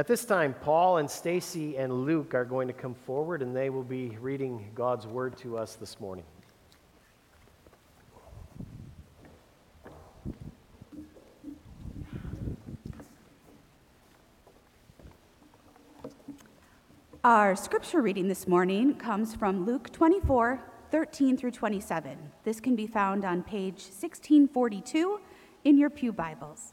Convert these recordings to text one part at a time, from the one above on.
At this time, Paul and Stacy and Luke are going to come forward and they will be reading God's word to us this morning. Our scripture reading this morning comes from Luke 24, 13 through 27. This can be found on page 1642 in your Pew Bibles.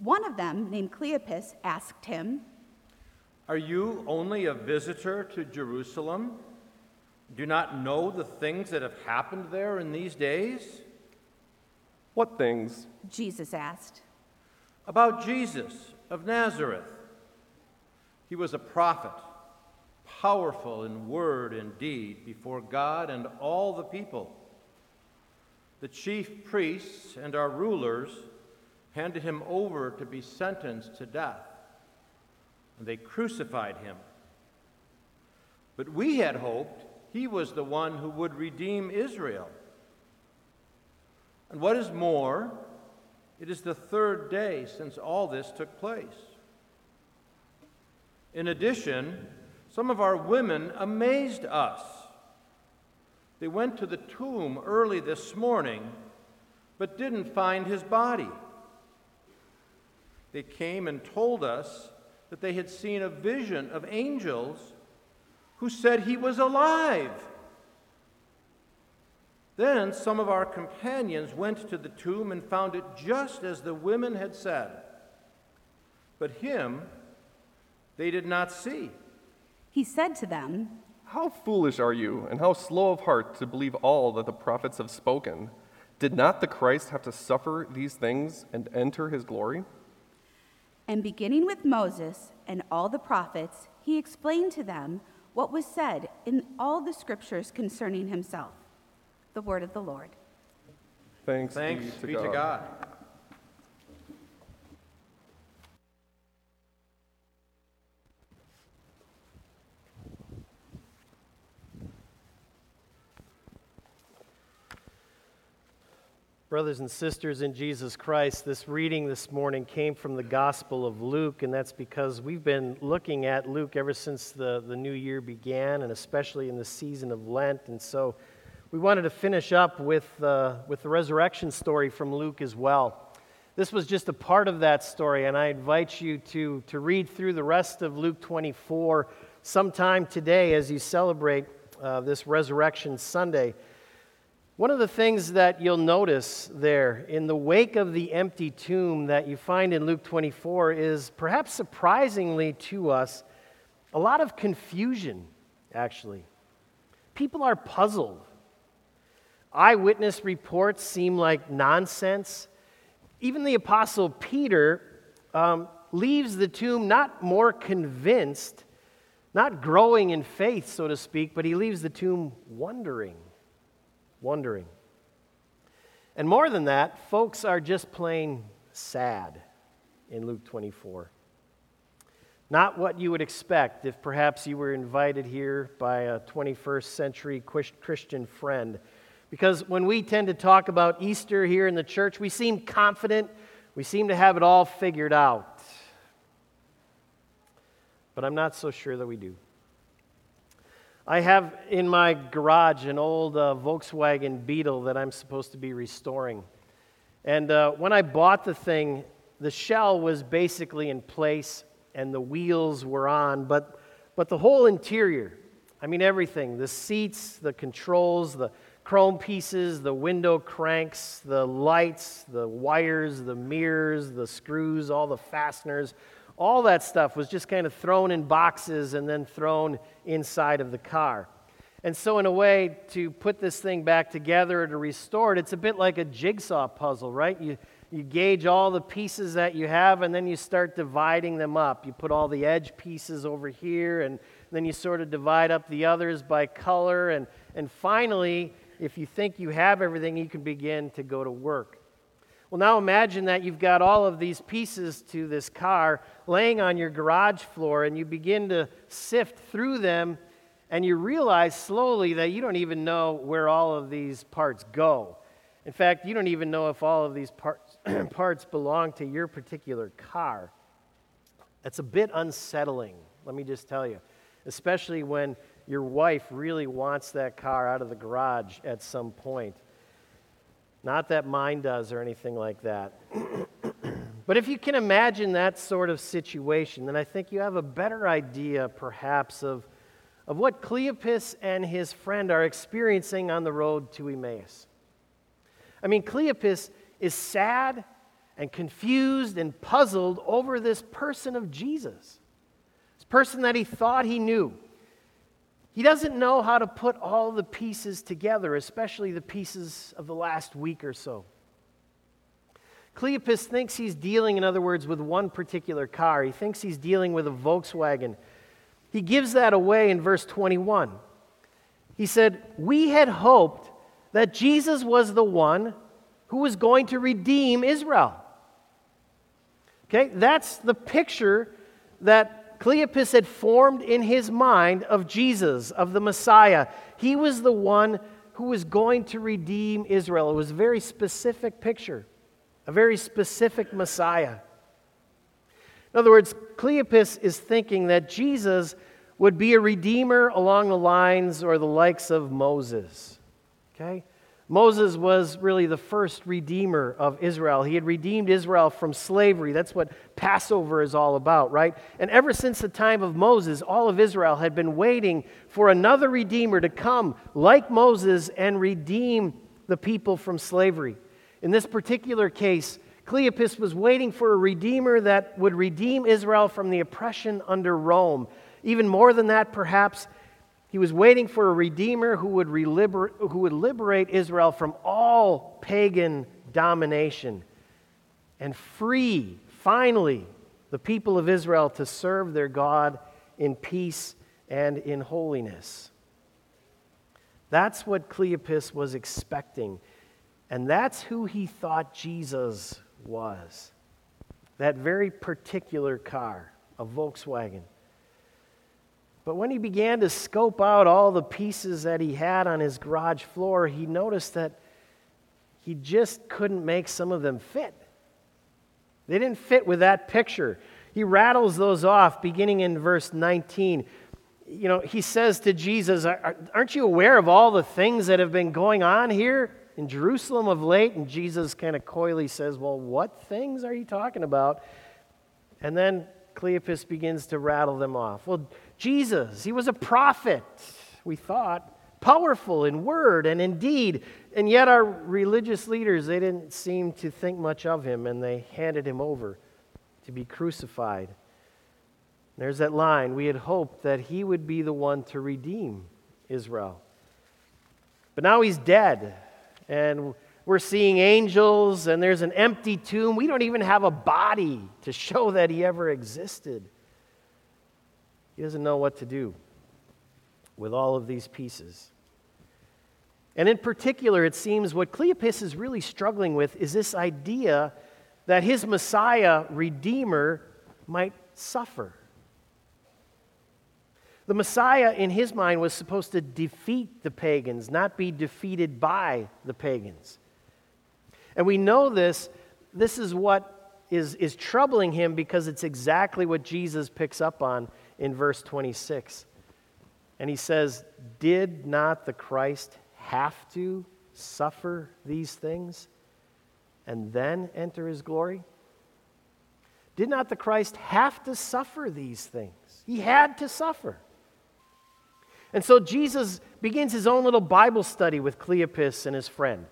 One of them, named Cleopas, asked him, Are you only a visitor to Jerusalem? Do not know the things that have happened there in these days? What things? Jesus asked. About Jesus of Nazareth. He was a prophet, powerful in word and deed before God and all the people. The chief priests and our rulers handed him over to be sentenced to death, and they crucified him. But we had hoped he was the one who would redeem Israel. And what is more, it is the third day since all this took place. In addition, some of our women amazed us. They went to the tomb early this morning, but didn't find his body. They came and told us that they had seen a vision of angels who said he was alive. Then some of our companions went to the tomb and found it just as the women had said. But him they did not see. He said to them, How foolish are you, and how slow of heart to believe all that the prophets have spoken? Did not the Christ have to suffer these things and enter his glory? And beginning with Moses and all the prophets, he explained to them what was said in all the scriptures concerning himself. The word of the Lord. Thanks, Thanks be, to, be God. to God. Brothers and sisters in Jesus Christ, this reading this morning came from the Gospel of Luke, and that's because we've been looking at Luke ever since the, the new year began, and especially in the season of Lent. And so we wanted to finish up with, uh, with the resurrection story from Luke as well. This was just a part of that story, and I invite you to, to read through the rest of Luke 24 sometime today as you celebrate uh, this Resurrection Sunday. One of the things that you'll notice there in the wake of the empty tomb that you find in Luke 24 is perhaps surprisingly to us a lot of confusion, actually. People are puzzled. Eyewitness reports seem like nonsense. Even the Apostle Peter um, leaves the tomb not more convinced, not growing in faith, so to speak, but he leaves the tomb wondering wondering. And more than that, folks are just plain sad in Luke 24. Not what you would expect if perhaps you were invited here by a 21st century Christian friend. Because when we tend to talk about Easter here in the church, we seem confident, we seem to have it all figured out. But I'm not so sure that we do. I have in my garage an old uh, Volkswagen Beetle that I'm supposed to be restoring. And uh, when I bought the thing, the shell was basically in place and the wheels were on, but, but the whole interior, I mean, everything the seats, the controls, the chrome pieces, the window cranks, the lights, the wires, the mirrors, the screws, all the fasteners all that stuff was just kind of thrown in boxes and then thrown inside of the car. And so, in a way, to put this thing back together or to restore it, it's a bit like a jigsaw puzzle, right? You, you gauge all the pieces that you have, and then you start dividing them up. You put all the edge pieces over here, and then you sort of divide up the others by color. And, and finally, if you think you have everything, you can begin to go to work. Well, now imagine that you've got all of these pieces to this car laying on your garage floor, and you begin to sift through them, and you realize slowly that you don't even know where all of these parts go. In fact, you don't even know if all of these parts, parts belong to your particular car. That's a bit unsettling, let me just tell you, especially when your wife really wants that car out of the garage at some point. Not that mine does or anything like that. but if you can imagine that sort of situation, then I think you have a better idea, perhaps, of, of what Cleopas and his friend are experiencing on the road to Emmaus. I mean, Cleopas is sad and confused and puzzled over this person of Jesus, this person that he thought he knew he doesn't know how to put all the pieces together, especially the pieces of the last week or so. Cleopas thinks he's dealing, in other words, with one particular car. He thinks he's dealing with a Volkswagen. He gives that away in verse 21. He said, We had hoped that Jesus was the one who was going to redeem Israel. Okay, that's the picture that Cleopas had formed in his mind of Jesus, of the Messiah. He was the one who was going to redeem Israel. It was a very specific picture, a very specific Messiah. In other words, Cleopas is thinking that Jesus would be a redeemer along the lines or the likes of Moses. Okay? Moses was really the first redeemer of Israel. He had redeemed Israel from slavery. That's what Passover is all about, right? And ever since the time of Moses, all of Israel had been waiting for another redeemer to come, like Moses, and redeem the people from slavery. In this particular case, Cleopas was waiting for a redeemer that would redeem Israel from the oppression under Rome. Even more than that, perhaps, he was waiting for a redeemer who would, reliber- who would liberate Israel from all pagan domination and free, finally, the people of Israel to serve their God in peace and in holiness. That's what Cleopas was expecting. And that's who he thought Jesus was. That very particular car, a Volkswagen. But when he began to scope out all the pieces that he had on his garage floor, he noticed that he just couldn't make some of them fit. They didn't fit with that picture. He rattles those off beginning in verse 19. You know, he says to Jesus, Aren't you aware of all the things that have been going on here in Jerusalem of late? And Jesus kind of coyly says, Well, what things are you talking about? And then Cleopas begins to rattle them off. Well, Jesus, he was a prophet, we thought, powerful in word and in deed. And yet, our religious leaders, they didn't seem to think much of him, and they handed him over to be crucified. There's that line. We had hoped that he would be the one to redeem Israel. But now he's dead, and we're seeing angels, and there's an empty tomb. We don't even have a body to show that he ever existed. He doesn't know what to do with all of these pieces. And in particular, it seems what Cleopas is really struggling with is this idea that his Messiah, Redeemer, might suffer. The Messiah, in his mind, was supposed to defeat the pagans, not be defeated by the pagans. And we know this. This is what is, is troubling him because it's exactly what Jesus picks up on in verse 26. And he says, Did not the Christ have to suffer these things and then enter his glory? Did not the Christ have to suffer these things? He had to suffer. And so Jesus begins his own little Bible study with Cleopas and his friend.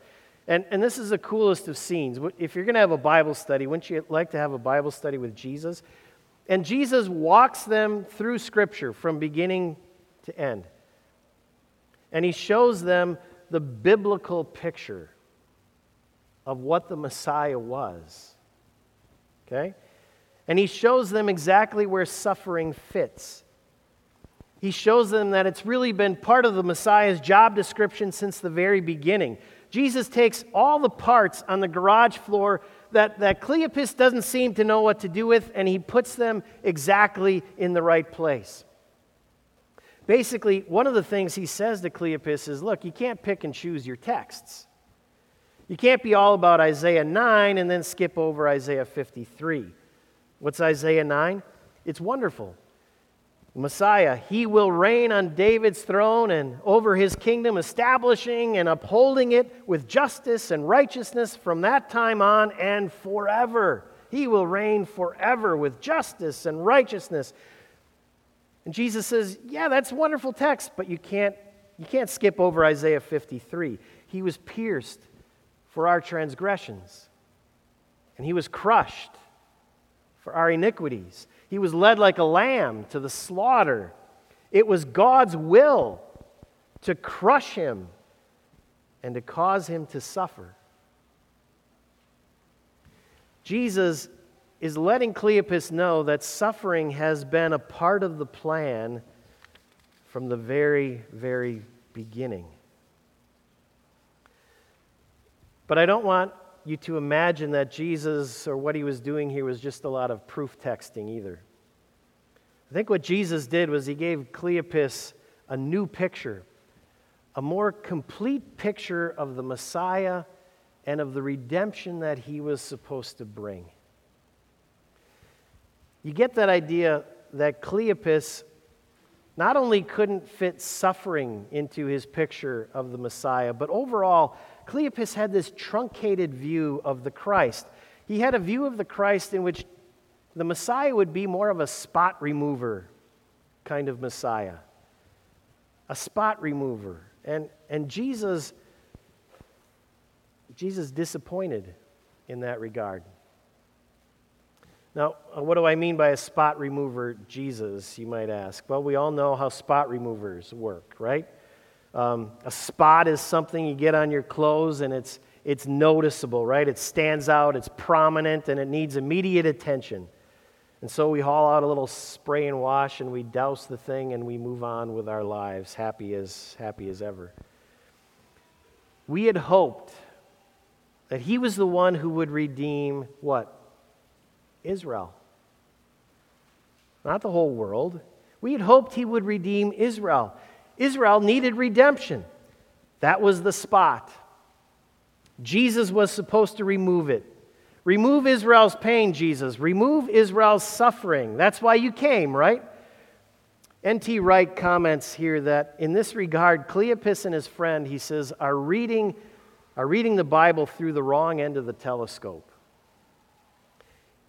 And, and this is the coolest of scenes. If you're going to have a Bible study, wouldn't you like to have a Bible study with Jesus? And Jesus walks them through Scripture from beginning to end. And he shows them the biblical picture of what the Messiah was. Okay? And he shows them exactly where suffering fits. He shows them that it's really been part of the Messiah's job description since the very beginning. Jesus takes all the parts on the garage floor that, that Cleopas doesn't seem to know what to do with, and he puts them exactly in the right place. Basically, one of the things he says to Cleopas is look, you can't pick and choose your texts. You can't be all about Isaiah 9 and then skip over Isaiah 53. What's Isaiah 9? It's wonderful. Messiah, he will reign on David's throne and over his kingdom, establishing and upholding it with justice and righteousness from that time on and forever. He will reign forever with justice and righteousness. And Jesus says, Yeah, that's wonderful text, but you can't, you can't skip over Isaiah 53. He was pierced for our transgressions, and he was crushed for our iniquities. He was led like a lamb to the slaughter. It was God's will to crush him and to cause him to suffer. Jesus is letting Cleopas know that suffering has been a part of the plan from the very, very beginning. But I don't want you to imagine that Jesus or what he was doing here was just a lot of proof texting either. I think what Jesus did was he gave Cleopas a new picture, a more complete picture of the Messiah and of the redemption that he was supposed to bring. You get that idea that Cleopas not only couldn't fit suffering into his picture of the Messiah, but overall, Cleopas had this truncated view of the Christ. He had a view of the Christ in which the Messiah would be more of a spot remover kind of Messiah. A spot remover. And, and Jesus, Jesus disappointed in that regard. Now, uh, what do I mean by a spot remover Jesus, you might ask? Well, we all know how spot removers work, right? Um, a spot is something you get on your clothes and it's, it's noticeable, right? It stands out, it's prominent, and it needs immediate attention. And so we haul out a little spray and wash and we douse the thing and we move on with our lives, happy as, happy as ever. We had hoped that he was the one who would redeem what? Israel. Not the whole world. We had hoped he would redeem Israel. Israel needed redemption. That was the spot. Jesus was supposed to remove it. Remove Israel's pain, Jesus. Remove Israel's suffering. That's why you came, right? N.T. Wright comments here that in this regard, Cleopas and his friend, he says, are reading, are reading the Bible through the wrong end of the telescope.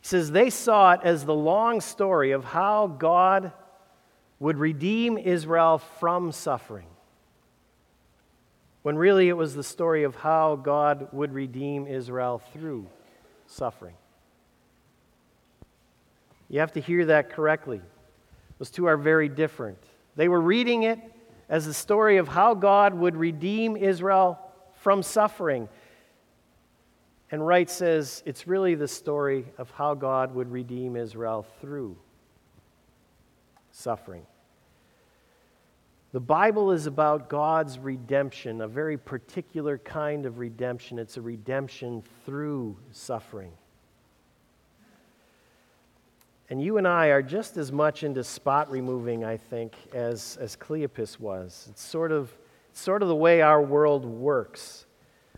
He says they saw it as the long story of how God would redeem Israel from suffering. When really it was the story of how God would redeem Israel through suffering. You have to hear that correctly. Those two are very different. They were reading it as the story of how God would redeem Israel from suffering. And Wright says it's really the story of how God would redeem Israel through suffering. The Bible is about God's redemption, a very particular kind of redemption. It's a redemption through suffering. And you and I are just as much into spot removing, I think, as, as Cleopas was. It's sort of, sort of the way our world works.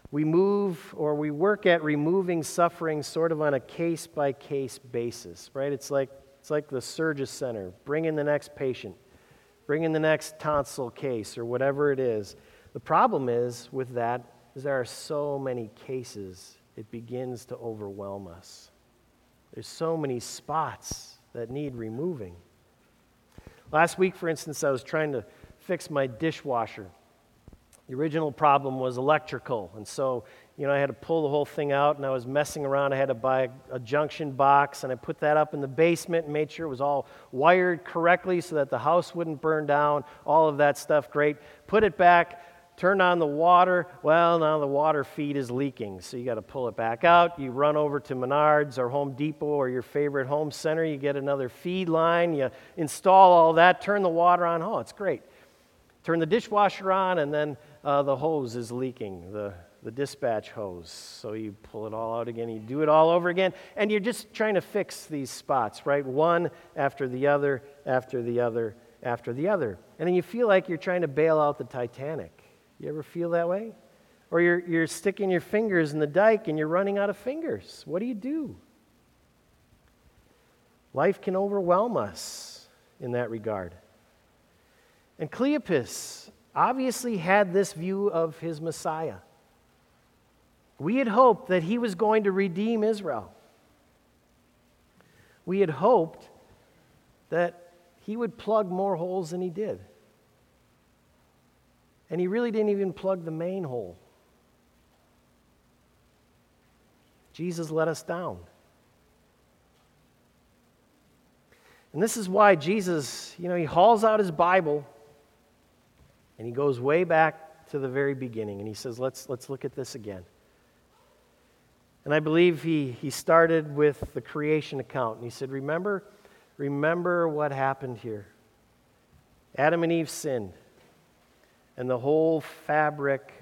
We move or we work at removing suffering sort of on a case by case basis, right? It's like, it's like the Surgery Center. Bring in the next patient bring in the next tonsil case or whatever it is. The problem is with that is there are so many cases, it begins to overwhelm us. There's so many spots that need removing. Last week, for instance, I was trying to fix my dishwasher. The original problem was electrical, and so you know, I had to pull the whole thing out and I was messing around. I had to buy a, a, junction box and I put that up in the basement and made sure it was all wired correctly so that the house wouldn't burn down. All of that stuff, great. Put it back, turned on the water. Well, now the water feed is leaking, so you got to pull it back out. You run over to Menards or Home Depot or your favorite home center. You get another feed line. You install all that, turn the water on. Oh, it's great. Turn the dishwasher on, and then uh, the hose is leaking, the, the dispatch hose. So you pull it all out again. You do it all over again, and you're just trying to fix these spots, right? One after the other, after the other, after the other. And then you feel like you're trying to bail out the Titanic. You ever feel that way? Or you're, you're sticking your fingers in the dike and you're running out of fingers. What do you do? Life can overwhelm us in that regard. And Cleopas obviously had this view of his Messiah. We had hoped that he was going to redeem Israel. We had hoped that he would plug more holes than he did. And he really didn't even plug the main hole. Jesus let us down. And this is why Jesus, you know, he hauls out his Bible and he goes way back to the very beginning and he says, let's, let's look at this again. And I believe he, he started with the creation account and he said, Remember, remember what happened here. Adam and Eve sinned and the whole fabric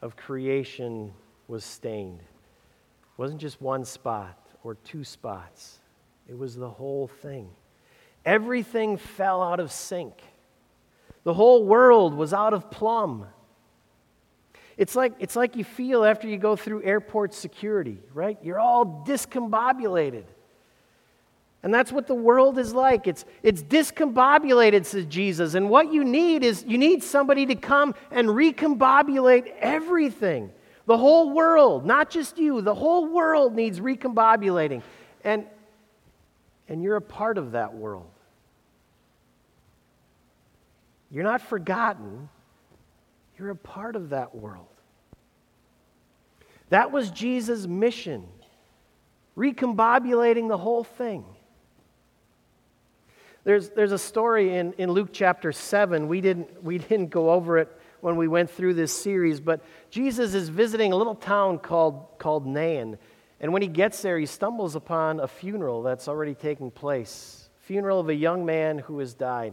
of creation was stained. It wasn't just one spot or two spots, it was the whole thing. Everything fell out of sync. The whole world was out of plumb. It's like, it's like you feel after you go through airport security, right? You're all discombobulated. And that's what the world is like. It's, it's discombobulated, says Jesus. And what you need is you need somebody to come and recombobulate everything. The whole world, not just you, the whole world needs recombobulating. And, and you're a part of that world. You're not forgotten, you're a part of that world. That was Jesus' mission, recombobulating the whole thing. There's, there's a story in, in Luke chapter 7. We didn't, we didn't go over it when we went through this series, but Jesus is visiting a little town called, called Nain. And when he gets there, he stumbles upon a funeral that's already taking place funeral of a young man who has died.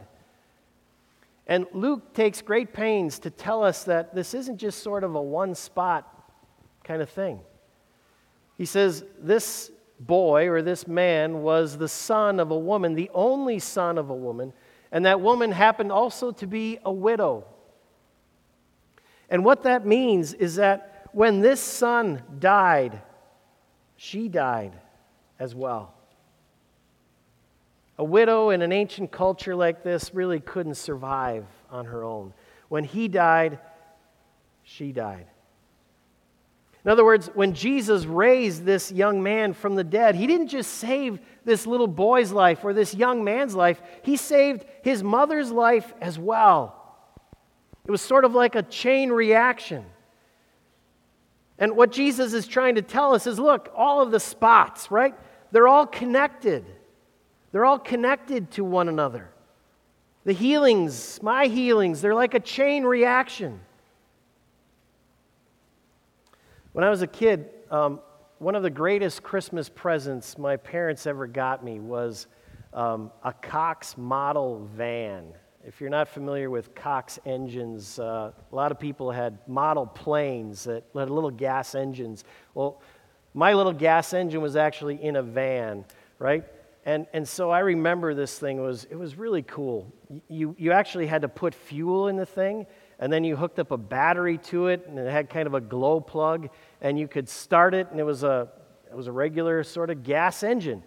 And Luke takes great pains to tell us that this isn't just sort of a one spot kind of thing. He says, This boy or this man was the son of a woman, the only son of a woman, and that woman happened also to be a widow. And what that means is that when this son died, she died as well. A widow in an ancient culture like this really couldn't survive on her own. When he died, she died. In other words, when Jesus raised this young man from the dead, he didn't just save this little boy's life or this young man's life, he saved his mother's life as well. It was sort of like a chain reaction. And what Jesus is trying to tell us is look, all of the spots, right? They're all connected. They're all connected to one another. The healings, my healings, they're like a chain reaction. When I was a kid, um, one of the greatest Christmas presents my parents ever got me was um, a Cox model van. If you're not familiar with Cox engines, uh, a lot of people had model planes that had little gas engines. Well, my little gas engine was actually in a van, right? And, and so I remember this thing was it was really cool. You, you actually had to put fuel in the thing, and then you hooked up a battery to it, and it had kind of a glow plug, and you could start it, and it was a, it was a regular sort of gas engine.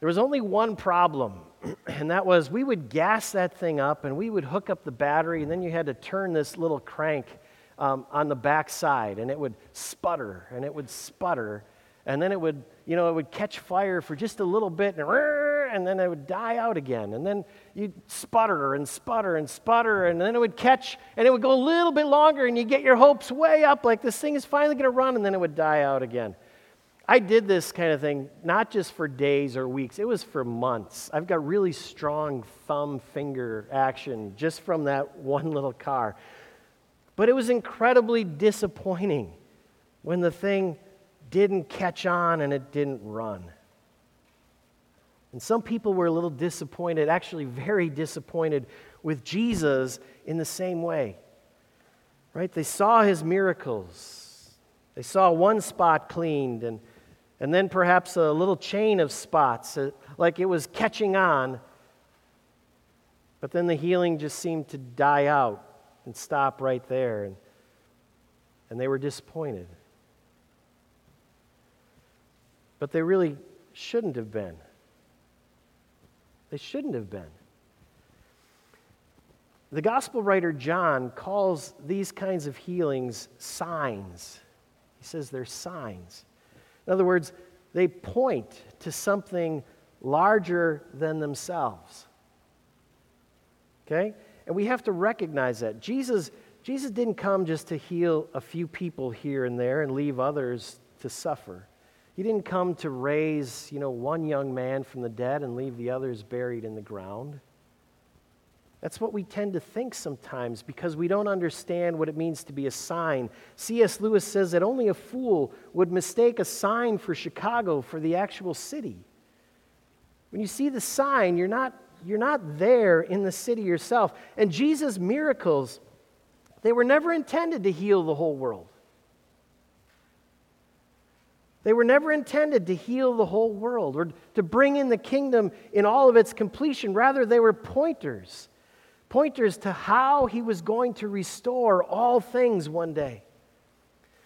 There was only one problem, and that was we would gas that thing up, and we would hook up the battery, and then you had to turn this little crank um, on the back side, and it would sputter, and it would sputter, and then it would, you know, it would catch fire for just a little bit, and and then it would die out again. And then you'd sputter and sputter and sputter, and then it would catch, and it would go a little bit longer, and you get your hopes way up, like this thing is finally going to run, and then it would die out again. I did this kind of thing not just for days or weeks, it was for months. I've got really strong thumb finger action just from that one little car. But it was incredibly disappointing when the thing didn't catch on and it didn't run. And some people were a little disappointed, actually, very disappointed with Jesus in the same way. Right? They saw his miracles. They saw one spot cleaned and, and then perhaps a little chain of spots, uh, like it was catching on. But then the healing just seemed to die out and stop right there. And, and they were disappointed. But they really shouldn't have been. They shouldn't have been. The gospel writer John calls these kinds of healings signs. He says they're signs. In other words, they point to something larger than themselves. Okay? And we have to recognize that. Jesus, Jesus didn't come just to heal a few people here and there and leave others to suffer. He didn't come to raise, you know, one young man from the dead and leave the others buried in the ground. That's what we tend to think sometimes because we don't understand what it means to be a sign. C.S. Lewis says that only a fool would mistake a sign for Chicago for the actual city. When you see the sign, you're not, you're not there in the city yourself. And Jesus' miracles, they were never intended to heal the whole world. They were never intended to heal the whole world or to bring in the kingdom in all of its completion. Rather, they were pointers, pointers to how he was going to restore all things one day.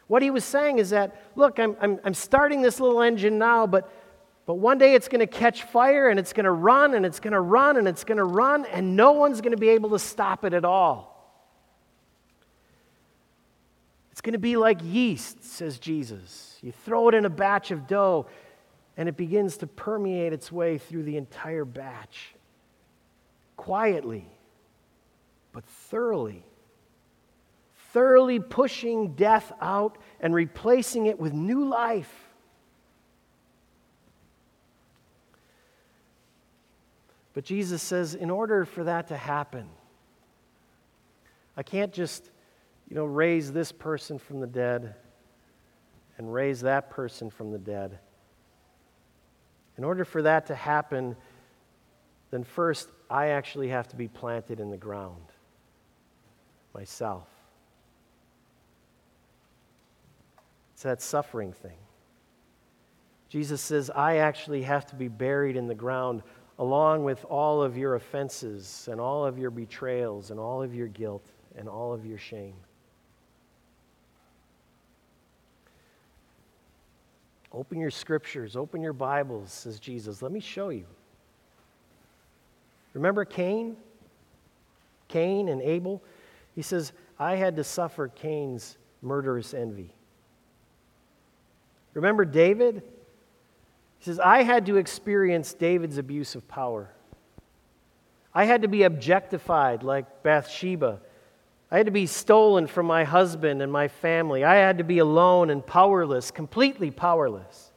What he was saying is that, look, I'm, I'm, I'm starting this little engine now, but, but one day it's going to catch fire and it's going to run and it's going to run and it's going to run, and no one's going to be able to stop it at all. It's going to be like yeast, says Jesus. You throw it in a batch of dough, and it begins to permeate its way through the entire batch. Quietly, but thoroughly. Thoroughly pushing death out and replacing it with new life. But Jesus says, in order for that to happen, I can't just you know, raise this person from the dead and raise that person from the dead. In order for that to happen, then first, I actually have to be planted in the ground myself. It's that suffering thing. Jesus says, I actually have to be buried in the ground along with all of your offenses and all of your betrayals and all of your guilt and all of your shame. Open your scriptures, open your Bibles, says Jesus. Let me show you. Remember Cain? Cain and Abel? He says, I had to suffer Cain's murderous envy. Remember David? He says, I had to experience David's abuse of power. I had to be objectified like Bathsheba I had to be stolen from my husband and my family. I had to be alone and powerless, completely powerless.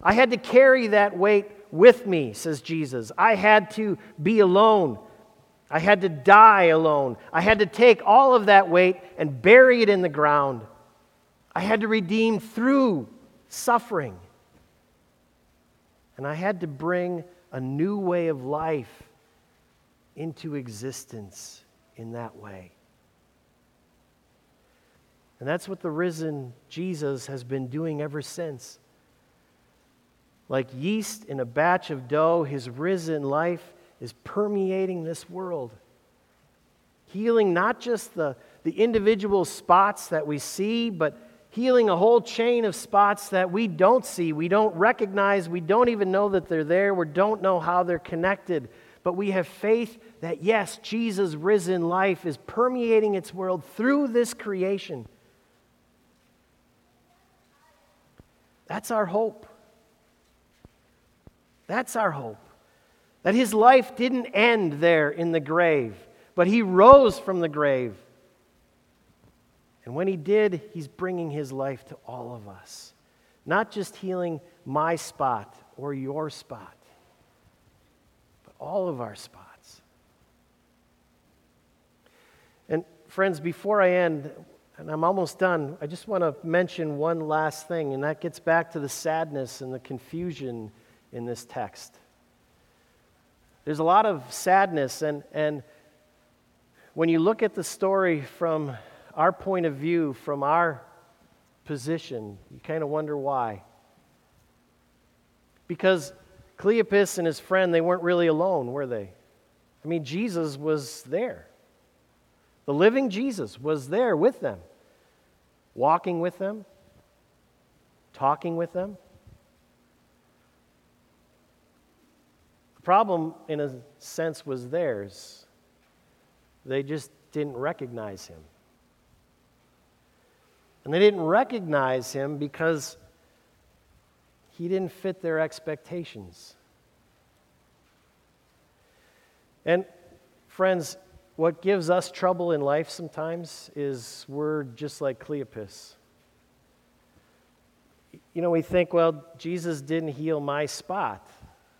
I had to carry that weight with me, says Jesus. I had to be alone. I had to die alone. I had to take all of that weight and bury it in the ground. I had to redeem through suffering. And I had to bring a new way of life into existence in that way. And that's what the risen Jesus has been doing ever since. Like yeast in a batch of dough, his risen life is permeating this world. Healing not just the, the individual spots that we see, but healing a whole chain of spots that we don't see, we don't recognize, we don't even know that they're there, we don't know how they're connected. But we have faith that yes, Jesus' risen life is permeating its world through this creation. That's our hope. That's our hope. That his life didn't end there in the grave, but he rose from the grave. And when he did, he's bringing his life to all of us. Not just healing my spot or your spot, but all of our spots. And friends, before I end, and I'm almost done, I just want to mention one last thing, and that gets back to the sadness and the confusion in this text. There's a lot of sadness, and, and when you look at the story from our point of view, from our position, you kind of wonder why. Because Cleopas and his friend, they weren't really alone, were they? I mean, Jesus was there. The living Jesus was there with them, walking with them, talking with them. The problem, in a sense, was theirs. They just didn't recognize him. And they didn't recognize him because he didn't fit their expectations. And, friends, what gives us trouble in life sometimes is we're just like Cleopas. You know, we think, well, Jesus didn't heal my spot,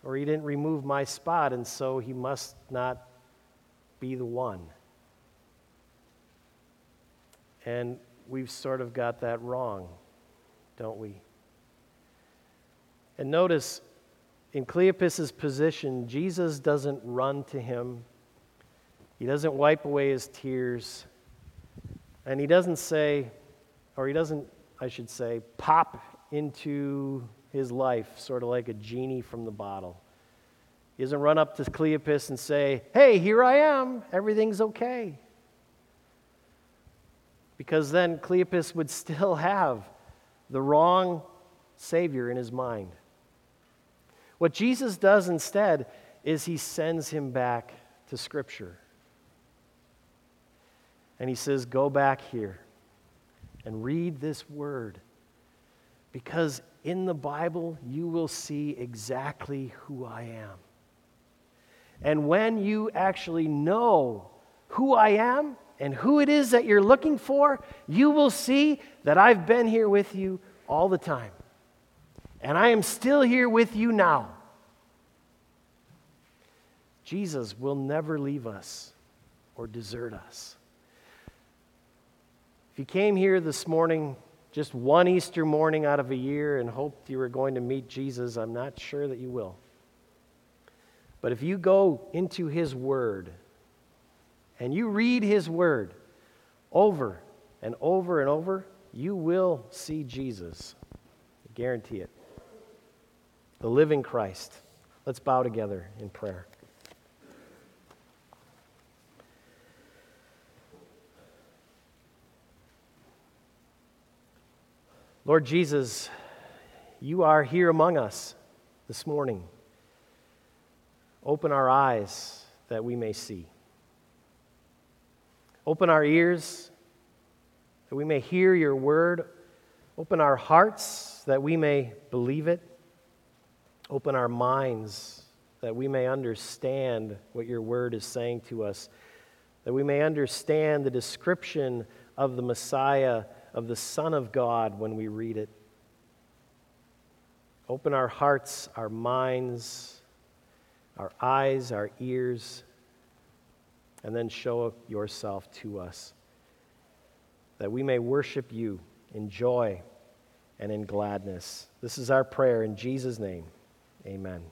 or he didn't remove my spot, and so he must not be the one. And we've sort of got that wrong, don't we? And notice in Cleopas's position, Jesus doesn't run to him, he doesn't wipe away his tears, and he doesn't say, or he doesn't, I should say, pop into his life, sort of like a genie from the bottle. He doesn't run up to Cleopas and say, Hey, here I am, everything's okay because then Cleopas would still have the wrong Savior in his mind. What Jesus does instead is he sends him back to Scripture. And he says, Go back here and read this word. Because in the Bible, you will see exactly who I am. And when you actually know who I am, and who it is that you're looking for, you will see that I've been here with you all the time. And I am still here with you now. Jesus will never leave us or desert us. If you came here this morning, just one Easter morning out of a year, and hoped you were going to meet Jesus, I'm not sure that you will. But if you go into His Word, and you read His Word over and over and over, you will see Jesus. I guarantee it. The living Christ. Let's bow together in prayer. Lord Jesus, you are here among us this morning. Open our eyes that we may see. Open our ears that we may hear your word. Open our hearts that we may believe it. Open our minds that we may understand what your word is saying to us, that we may understand the description of the Messiah, of the Son of God when we read it. Open our hearts, our minds, our eyes, our ears and then show yourself to us, that we may worship you in joy and in gladness. This is our prayer in Jesus' name. Amen.